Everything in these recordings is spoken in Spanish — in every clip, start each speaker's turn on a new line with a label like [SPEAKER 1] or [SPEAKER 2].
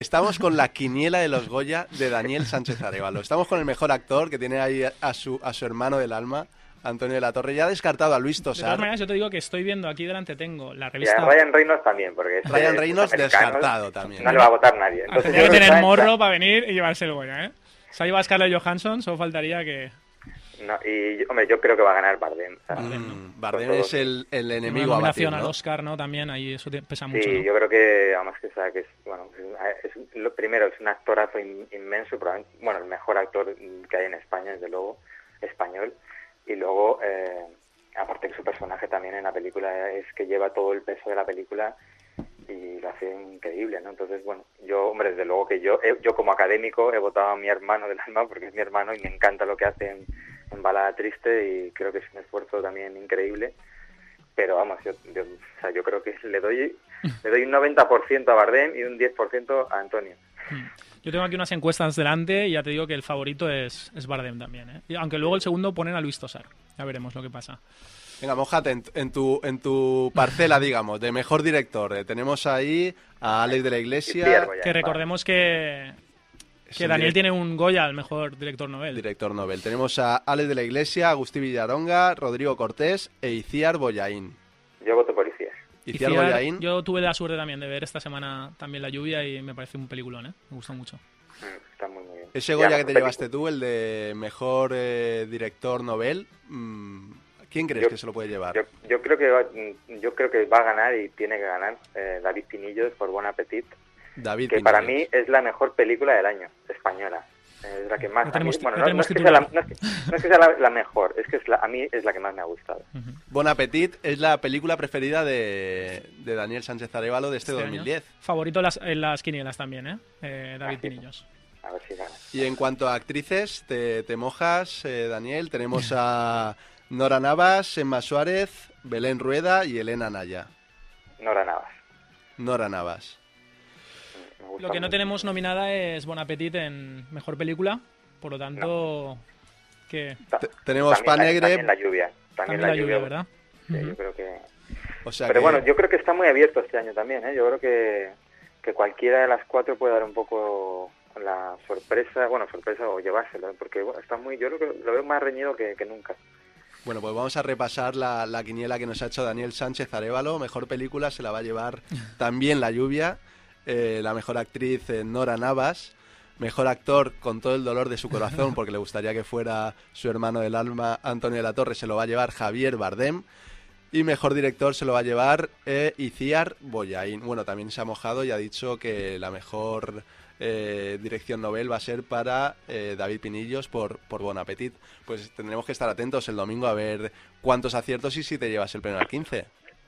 [SPEAKER 1] Estamos con la quiniela de los Goya de Daniel Sánchez Arevalo. Estamos con el mejor actor que tiene ahí a su, a su hermano del alma, Antonio de la Torre. Ya ha descartado a Luis
[SPEAKER 2] De todas
[SPEAKER 1] Tosar.
[SPEAKER 2] maneras, yo te digo que estoy viendo aquí delante tengo la
[SPEAKER 3] Y a
[SPEAKER 2] revista.
[SPEAKER 3] Ryan Reynolds también, porque es-
[SPEAKER 1] Ryan Reynolds descartado también.
[SPEAKER 3] No le va a votar nadie. Entonces, yo
[SPEAKER 2] que tener morro para venir y llevarse el Goya, ¿eh? Se ha llevado a Scarlett Johansson, solo faltaría que.
[SPEAKER 3] No, y, yo- hombre, yo creo que va a ganar Bardem. o sea,
[SPEAKER 1] Mm, Bardem es el, el enemigo a batir,
[SPEAKER 2] nominación al
[SPEAKER 1] ¿no?
[SPEAKER 2] Oscar, ¿no? También ahí eso te- pesa
[SPEAKER 3] Sí,
[SPEAKER 2] mucho. ¿no?
[SPEAKER 3] yo creo que, además que, o sea, que es, bueno, es, es- lo primero, es un actorazo in- inmenso, probablemente, bueno, el mejor actor que hay en España, desde luego, español, y luego, eh, aparte que su personaje también en la película es que lleva todo el peso de la película y lo hace increíble, ¿no? Entonces, bueno, yo, hombre, desde luego que yo, eh, yo como académico he votado a mi hermano del alma porque es mi hermano y me encanta lo que hace en, en Balada Triste y creo que es un esfuerzo también increíble pero vamos, yo, yo, o sea, yo creo que le doy le doy un 90% a Bardem y un 10% a Antonio.
[SPEAKER 2] Yo tengo aquí unas encuestas delante y ya te digo que el favorito es, es Bardem también, ¿eh? Aunque luego el segundo ponen a Luis Tosar. Ya veremos lo que pasa.
[SPEAKER 1] Venga, mojate en, en tu, en tu parcela, digamos, de mejor director. Eh, tenemos ahí a Alex de la Iglesia,
[SPEAKER 2] Que recordemos que,
[SPEAKER 1] es
[SPEAKER 2] que
[SPEAKER 1] el
[SPEAKER 2] Daniel tiene un Goya al mejor director novel.
[SPEAKER 1] director Nobel. Tenemos a Alex de la Iglesia, Agustín Villaronga, Rodrigo Cortés e Iciar Boyaín.
[SPEAKER 3] Yo.
[SPEAKER 1] Iciar
[SPEAKER 2] tuve la suerte también de ver esta semana también La Lluvia y me parece un peliculón, ¿eh? Me gustó mucho.
[SPEAKER 3] Está muy, muy bien.
[SPEAKER 1] ese
[SPEAKER 3] Ya,
[SPEAKER 1] Goya que te llevaste tú, el de mejor eh, director Nobel, mm, ¿quién crees
[SPEAKER 3] Yo-
[SPEAKER 1] que se lo puede llevar?
[SPEAKER 3] Yo, yo creo que va, mm, yo creo que va a ganar y tiene que ganar eh, David Pinillos por Bon Appetit,
[SPEAKER 1] David
[SPEAKER 3] que para mí es la mejor película del año, española. Es la que más... A
[SPEAKER 2] tenemos-
[SPEAKER 3] mí- bueno, no, no
[SPEAKER 2] tenemos
[SPEAKER 3] es que sea la, no es que- no es que sea la- la mejor, es que es la- a mí es la que más me ha gustado.
[SPEAKER 1] Bon Appetit es la película preferida de, de Daniel Sánchez Arevalo de este,
[SPEAKER 2] Este año.
[SPEAKER 1] 2010.
[SPEAKER 2] Favorito en las, en las quinielas también, ¿eh? Eh, David. Pinillos.
[SPEAKER 3] A ver si gana.
[SPEAKER 1] Y en cuanto a actrices, te, te mojas, eh, Daniel. Tenemos a Nora Navas, Emma Suárez, Belén Rueda y Elena Naya.
[SPEAKER 3] Nora Navas.
[SPEAKER 1] Nora Navas.
[SPEAKER 2] Lo que no tenemos nominada es Bon Appetit en mejor película, por lo tanto, que
[SPEAKER 1] tenemos
[SPEAKER 3] también
[SPEAKER 1] Panegre.
[SPEAKER 3] También la lluvia. También,
[SPEAKER 2] también
[SPEAKER 3] la,
[SPEAKER 2] la
[SPEAKER 3] lluvia,
[SPEAKER 2] lluvia, ¿verdad?
[SPEAKER 3] Sí, yo creo que...
[SPEAKER 1] O sea
[SPEAKER 3] Pero
[SPEAKER 1] que-
[SPEAKER 3] bueno, yo creo que está muy abierto este año también, ¿eh? Yo creo que, que cualquiera de las cuatro puede dar un poco la sorpresa, bueno, sorpresa o llevárselo, porque bueno, está muy, yo creo que lo veo más reñido que, que nunca.
[SPEAKER 1] Bueno, pues vamos a repasar la, la quiniela que nos ha hecho Daniel Sánchez Arevalo. Mejor película se la va a llevar también La Lluvia. Eh, la mejor actriz eh, Nora Navas. Mejor actor con todo el dolor de su corazón, porque le gustaría que fuera su hermano del alma, Antonio de la Torre, se lo va a llevar Javier Bardem. Y mejor director se lo va a llevar eh, Iciar Boyain. Bueno, también se ha mojado y ha dicho que la mejor eh, dirección novel va a ser para David Pinillos por, por Bon Appetit. Pues tendremos que estar atentos el domingo a ver cuántos aciertos y si te llevas el premio al 15.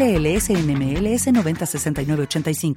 [SPEAKER 4] LLS NMLS 906985.